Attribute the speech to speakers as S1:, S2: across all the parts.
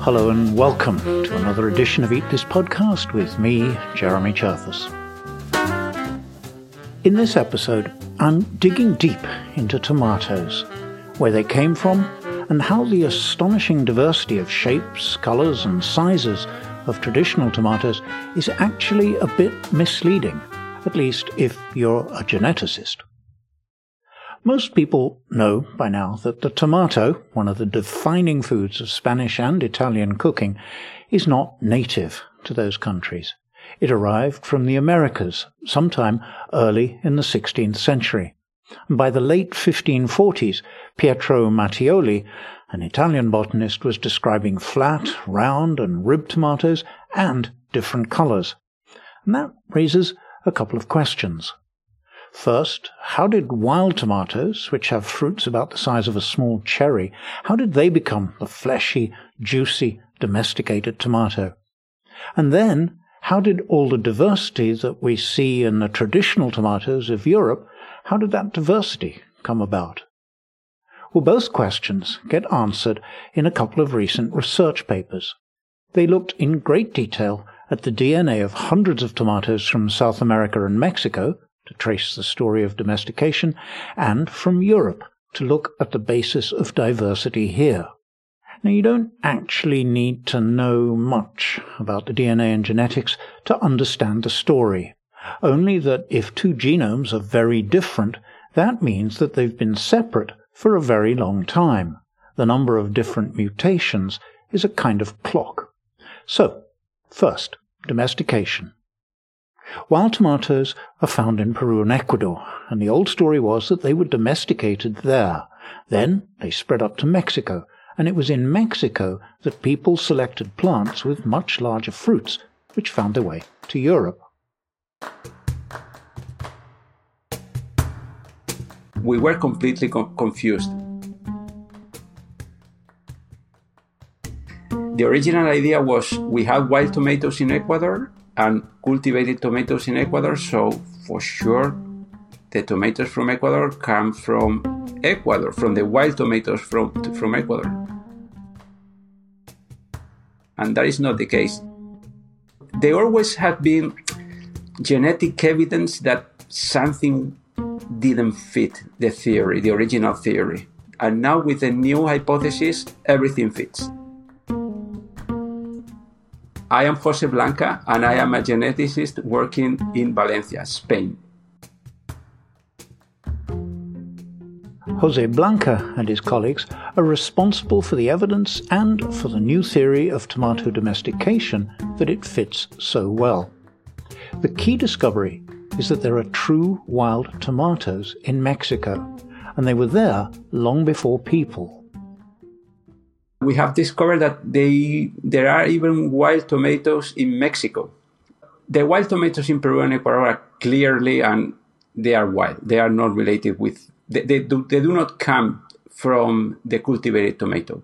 S1: Hello and welcome to another edition of Eat This Podcast with me, Jeremy Cherfas. In this episode, I'm digging deep into tomatoes, where they came from, and how the astonishing diversity of shapes, colours, and sizes of traditional tomatoes is actually a bit misleading, at least if you're a geneticist. Most people know by now that the tomato, one of the defining foods of Spanish and Italian cooking, is not native to those countries. It arrived from the Americas sometime early in the 16th century. By the late 1540s, Pietro Mattioli, an Italian botanist, was describing flat, round, and ribbed tomatoes and different colors. And that raises a couple of questions. First, how did wild tomatoes, which have fruits about the size of a small cherry, how did they become the fleshy, juicy, domesticated tomato? And then, how did all the diversity that we see in the traditional tomatoes of Europe, how did that diversity come about? Well, both questions get answered in a couple of recent research papers. They looked in great detail at the DNA of hundreds of tomatoes from South America and Mexico, to trace the story of domestication, and from Europe to look at the basis of diversity here. Now, you don't actually need to know much about the DNA and genetics to understand the story. Only that if two genomes are very different, that means that they've been separate for a very long time. The number of different mutations is a kind of clock. So, first, domestication. Wild tomatoes are found in Peru and Ecuador, and the old story was that they were domesticated there. Then they spread up to Mexico, and it was in Mexico that people selected plants with much larger fruits, which found their way to Europe.
S2: We were completely co- confused. The original idea was we had wild tomatoes in Ecuador and cultivated tomatoes in Ecuador. So for sure, the tomatoes from Ecuador come from Ecuador, from the wild tomatoes from from Ecuador, and that is not the case. There always have been genetic evidence that something didn't fit the theory, the original theory. And now with the new hypothesis, everything fits. I am Jose Blanca and I am a geneticist working in Valencia, Spain.
S1: Jose Blanca and his colleagues are responsible for the evidence and for the new theory of tomato domestication that it fits so well. The key discovery is that there are true wild tomatoes in Mexico, and they were there long before people
S2: we have discovered that they, there are even wild tomatoes in Mexico. The wild tomatoes in Peru and Ecuador are clearly and they are wild. They are not related with they, they, do, they do not come from the cultivated tomato.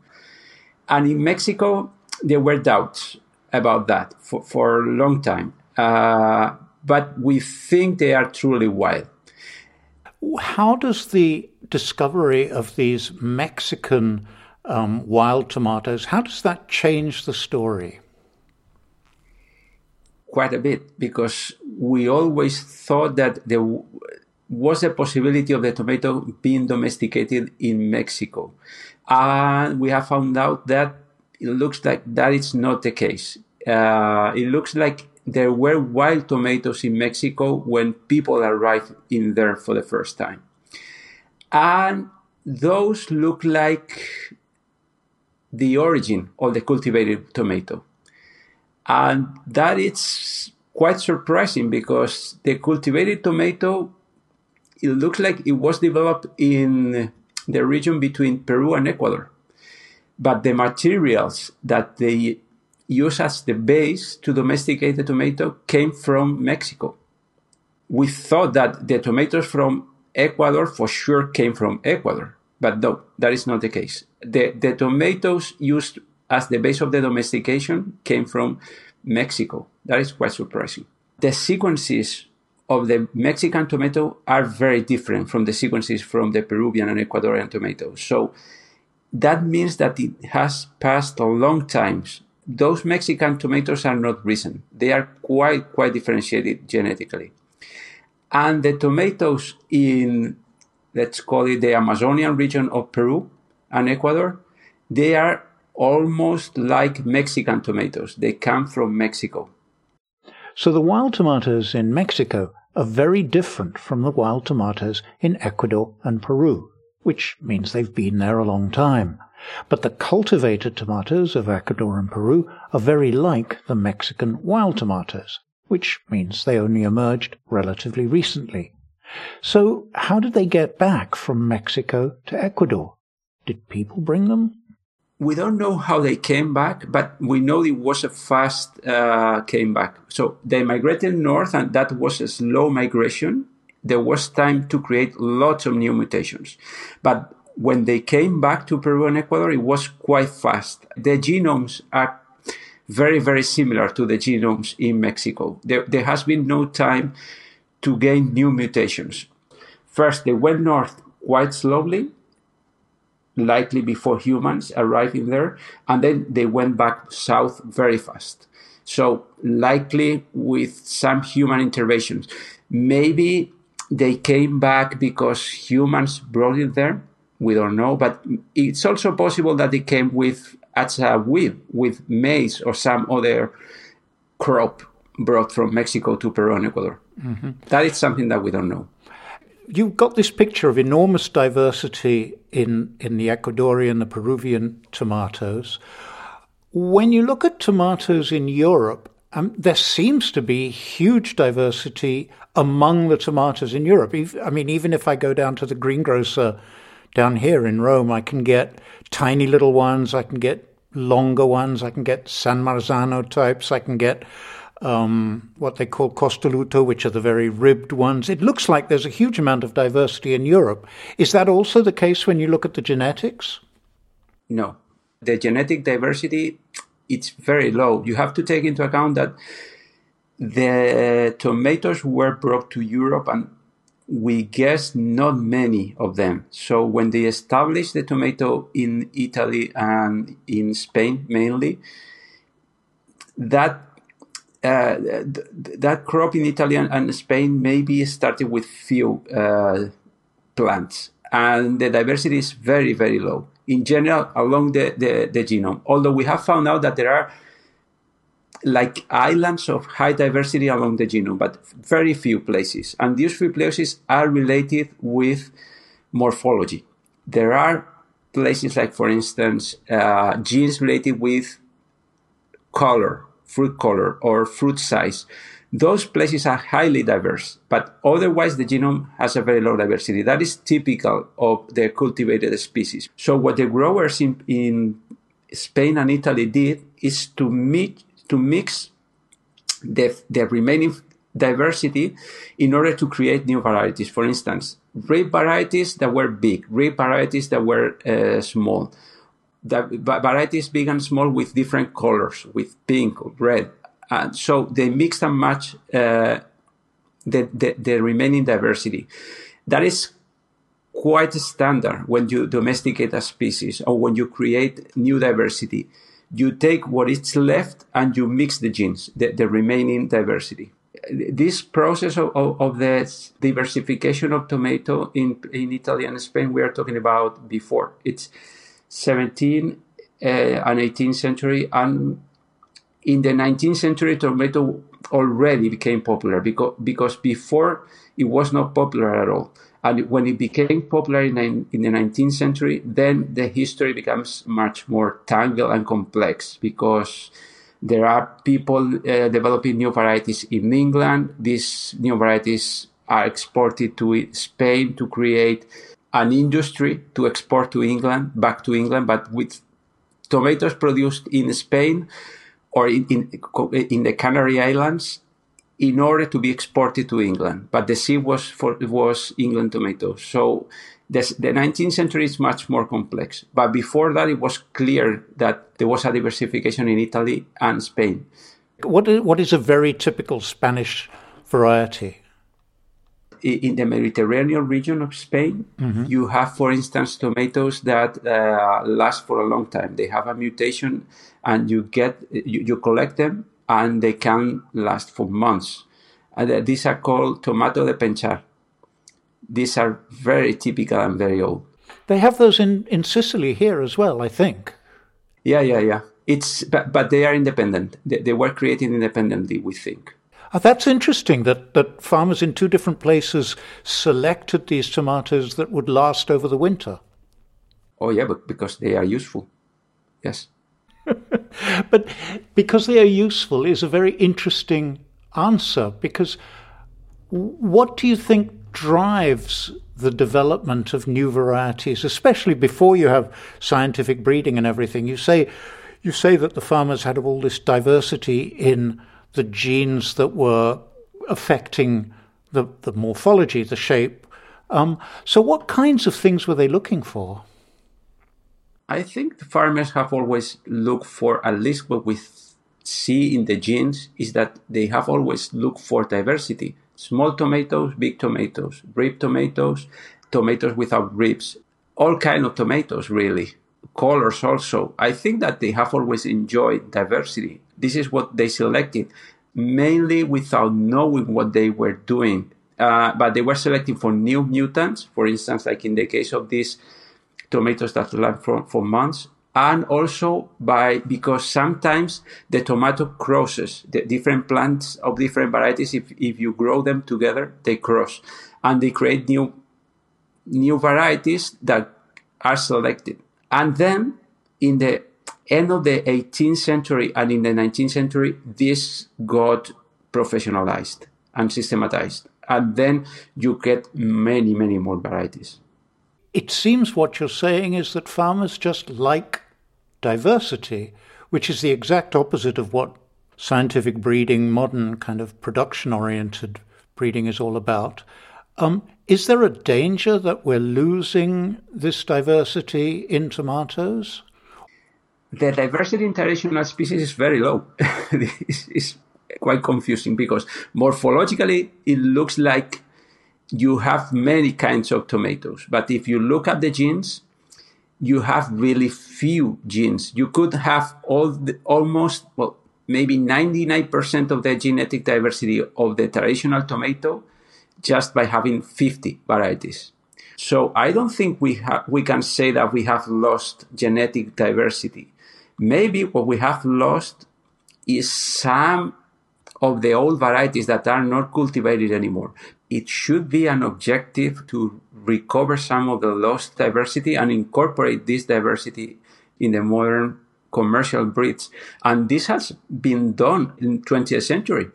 S2: And in Mexico, there were doubts about that for, for a long time. Uh, but we think they are truly wild.
S1: How does the discovery of these Mexican um, wild tomatoes. How does that change the story?
S2: Quite a bit, because we always thought that there was a possibility of the tomato being domesticated in Mexico. And we have found out that it looks like that is not the case. Uh, it looks like there were wild tomatoes in Mexico when people arrived in there for the first time. And those look like the origin of the cultivated tomato. And that is quite surprising because the cultivated tomato, it looks like it was developed in the region between Peru and Ecuador. But the materials that they use as the base to domesticate the tomato came from Mexico. We thought that the tomatoes from Ecuador for sure came from Ecuador but no, that is not the case. The, the tomatoes used as the base of the domestication came from Mexico. That is quite surprising. The sequences of the Mexican tomato are very different from the sequences from the Peruvian and Ecuadorian tomatoes. So that means that it has passed a long time. Those Mexican tomatoes are not recent. They are quite, quite differentiated genetically. And the tomatoes in, let's call it the Amazonian region of Peru and Ecuador, they are almost like Mexican tomatoes. They come from Mexico.
S1: So the wild tomatoes in Mexico are very different from the wild tomatoes in Ecuador and Peru, which means they've been there a long time. But the cultivated tomatoes of Ecuador and Peru are very like the Mexican wild tomatoes, which means they only emerged relatively recently. So how did they get back from Mexico to Ecuador? Did people bring them?
S2: we don't know how they came back, but we know it was a fast uh, came back. So they migrated north, and that was a slow migration. There was time to create lots of new mutations, but when they came back to Peru and Ecuador, it was quite fast. The genomes are very, very similar to the genomes in Mexico. There, there has been no time to gain new mutations. First, they went north quite slowly, likely before humans arriving there, and then they went back south very fast. So likely with some human interventions. Maybe they came back because humans brought it there. We don't know, but it's also possible that they came with as a weed with maize or some other crop brought from Mexico to Peru and Ecuador. Mm-hmm. That is something that we don't know
S1: you've got this picture of enormous diversity in, in the Ecuadorian, the Peruvian tomatoes. When you look at tomatoes in Europe, um, there seems to be huge diversity among the tomatoes in Europe. I mean, even if I go down to the greengrocer down here in Rome, I can get tiny little ones, I can get longer ones, I can get San Marzano types, I can get um, what they call costoluto, which are the very ribbed ones. It looks like there's a huge amount of diversity in Europe. Is that also the case when you look at the genetics?
S2: No. The genetic diversity, it's very low. You have to take into account that the tomatoes were brought to Europe and we guess not many of them. So when they established the tomato in Italy and in Spain mainly, that uh, th- that crop in Italy and Spain maybe started with few uh, plants, and the diversity is very, very low in general along the, the, the genome. Although we have found out that there are like islands of high diversity along the genome, but very few places. And these few places are related with morphology. There are places like, for instance, uh, genes related with color fruit color, or fruit size. Those places are highly diverse, but otherwise the genome has a very low diversity. That is typical of the cultivated species. So what the growers in, in Spain and Italy did is to mix, to mix the, the remaining diversity in order to create new varieties. For instance, rib varieties that were big, rib varieties that were uh, small, the varieties big and small with different colors, with pink, or red. And so they mix and match uh, the, the, the remaining diversity. That is quite standard when you domesticate a species or when you create new diversity. You take what is left and you mix the genes, the, the remaining diversity. This process of, of, of, the diversification of tomato in, in Italy and Spain, we are talking about before. It's 17th uh, and 18th century. And in the 19th century, tomato already became popular because, because before it was not popular at all. And when it became popular in, in the 19th century, then the history becomes much more tangled and complex because there are people uh, developing new varieties in England. These new varieties are exported to Spain to create an industry to export to England, back to England, but with tomatoes produced in Spain or in, in, in the Canary Islands in order to be exported to England. But the seed was for was England tomatoes. So this, the 19th century is much more complex. But before that, it was clear that there was a diversification in Italy and Spain.
S1: What is, what is a very typical Spanish variety?
S2: In the Mediterranean region of Spain, mm-hmm. you have, for instance, tomatoes that uh, last for a long time. They have a mutation, and you get you, you collect them, and they can last for months. And uh, these are called tomato de penjar. These are very typical and very old.
S1: They have those in, in Sicily here as well, I think.
S2: Yeah, yeah, yeah. It's but, but they are independent. They, they were created independently, we think.
S1: Oh, that's interesting that, that farmers in two different places selected these tomatoes that would last over the winter.
S2: Oh, yeah, but because they are useful. Yes.
S1: but because they are useful is a very interesting answer because what do you think drives the development of new varieties, especially before you have scientific breeding and everything? You say you say that the farmers had all this diversity in the genes that were affecting the, the morphology, the shape. Um, so, what kinds of things were they looking for?
S2: I think the farmers have always looked for at least what we see in the genes is that they have always looked for diversity. Small tomatoes, big tomatoes, rib tomatoes, tomatoes without ribs, all kind of tomatoes really. Colors also. I think that they have always enjoyed diversity. This is what they selected, mainly without knowing what they were doing. Uh, but they were selecting for new mutants, for instance, like in the case of these tomatoes that last for, for months, and also by because sometimes the tomato crosses the different plants of different varieties if, if you grow them together they cross and they create new new varieties that are selected and then in the end of the 18th century and in the 19th century this got professionalized and systematized and then you get many many more varieties
S1: it seems what you're saying is that farmers just like diversity, which is the exact opposite of what scientific breeding, modern kind of production oriented breeding is all about. Um, is there a danger that we're losing this diversity in tomatoes?
S2: The diversity in traditional species is very low. it's, quite confusing because morphologically it looks like you have many kinds of tomatoes. But if you look at the genes, you have really few genes. You could have all the, almost, well, maybe 99% of the genetic diversity of the traditional tomato just by having 50 varieties. So I don't think we have, we can say that we have lost genetic diversity. Maybe what we have lost is some of the old varieties that are not cultivated anymore. It should be an objective to recover some of the lost diversity and incorporate this diversity in the modern commercial breeds. And this has been done in 20th century.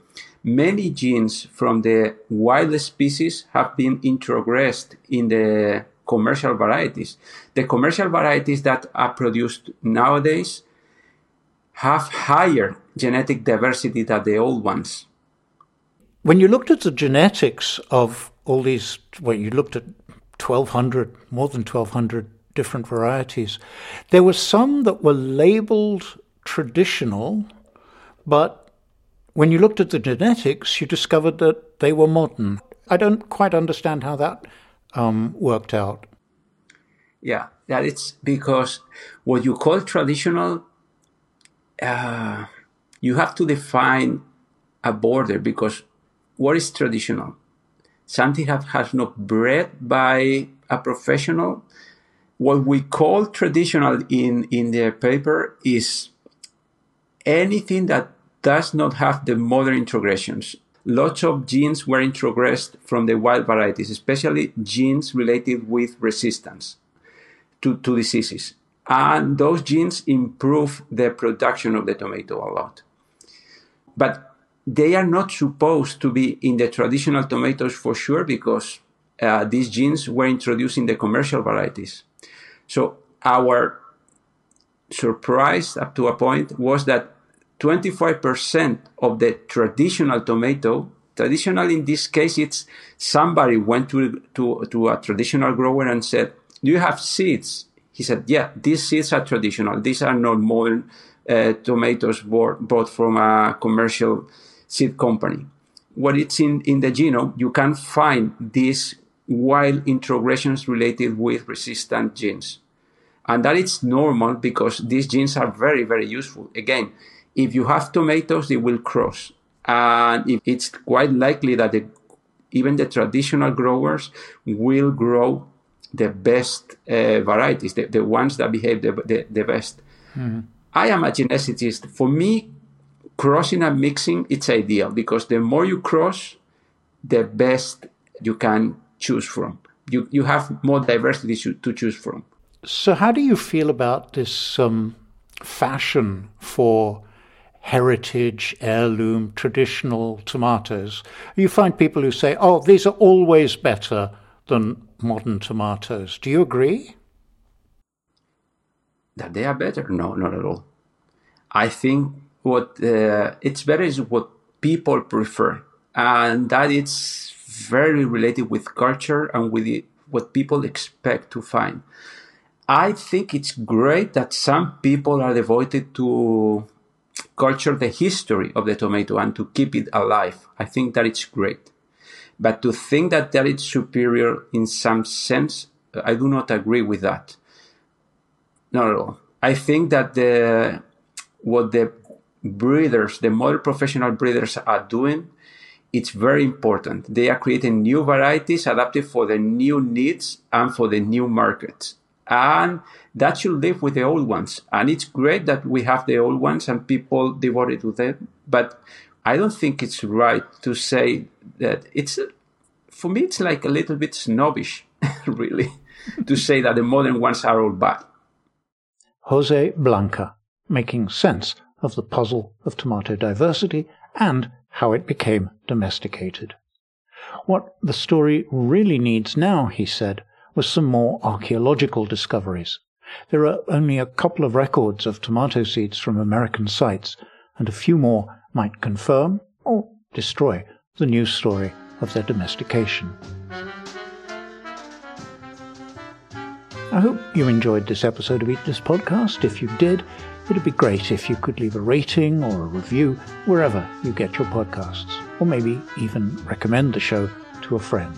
S2: Many genes from the wild species have been introgressed in the commercial varieties. The commercial varieties that are produced nowadays have higher genetic diversity than the old ones.
S1: When you looked at the genetics of all these, well, you looked at 1,200, more than 1,200 different varieties, there were some that were labeled traditional, but when you looked at the genetics, you discovered that they were modern. I don't quite understand how that um, worked out.
S2: Yeah, that it's because what you call traditional, uh, you have to define a border because what is traditional? Something that has not bred by a professional. What we call traditional in, in the paper is anything that does not have the modern introgressions. Lots of genes were introgressed from the wild varieties, especially genes related with resistance to, to diseases. And those genes improve the production of the tomato a lot. But they are not supposed to be in the traditional tomatoes for sure because uh, these genes were introduced in the commercial varieties. So our surprise up to a point was that 25% of the traditional tomato, traditional in this case, it's somebody went to, to, to a traditional grower and said, do you have seeds? He said, yeah, these seeds are traditional. These are not modern uh, tomatoes bought, bought from a commercial seed company. what it's in, in the genome, you can find these wild introgressions related with resistant genes. And that is normal because these genes are very, very useful. Again, if you have tomatoes, they will cross. And it's quite likely that the, even the traditional growers will grow the best uh, varieties, the, the ones that behave the, the, the best. Mm-hmm. I am a geneticist. For me, crossing and mixing, it's ideal because the more you cross, the best you can choose from. You, you have more diversity to choose from.
S1: So, how do you feel about this um, fashion for heritage, heirloom, traditional tomatoes? You find people who say, oh, these are always better than modern tomatoes. Do you agree?
S2: That they are better? No, not at all. I think what uh, it's better is what people prefer, and that it's very related with culture and with what people expect to find. I think it's great that some people are devoted to culture the history of the tomato and to keep it alive. I think that it's great. But to think that that is superior in some sense, I do not agree with that. Not at all. I think that the what the breeders, the model professional breeders are doing, it's very important. They are creating new varieties adapted for the new needs and for the new markets. And that should live with the old ones. And it's great that we have the old ones and people devoted to them. But I don't think it's right to say that it's, for me, it's like a little bit snobbish, really, to say that the modern ones are all bad.
S1: Jose Blanca, making sense of the puzzle of tomato diversity and how it became domesticated. What the story really needs now, he said, was some more archaeological discoveries. There are only a couple of records of tomato seeds from American sites, and a few more might confirm or destroy the news story of their domestication. I hope you enjoyed this episode of Eat This Podcast. If you did, it'd be great if you could leave a rating or a review wherever you get your podcasts, or maybe even recommend the show to a friend.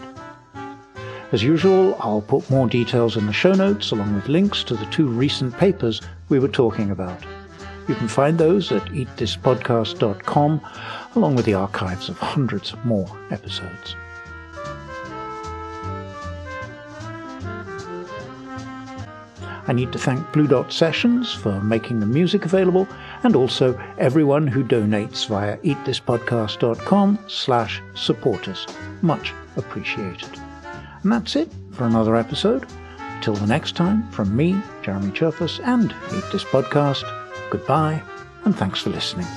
S1: As usual, I'll put more details in the show notes along with links to the two recent papers we were talking about. You can find those at eatthispodcast.com along with the archives of hundreds more episodes. I need to thank Blue Dot Sessions for making the music available and also everyone who donates via eatthispodcast.com slash supporters. Much appreciated. And that's it for another episode. Till the next time, from me, Jeremy Cherfas, and Eat This Podcast, goodbye, and thanks for listening.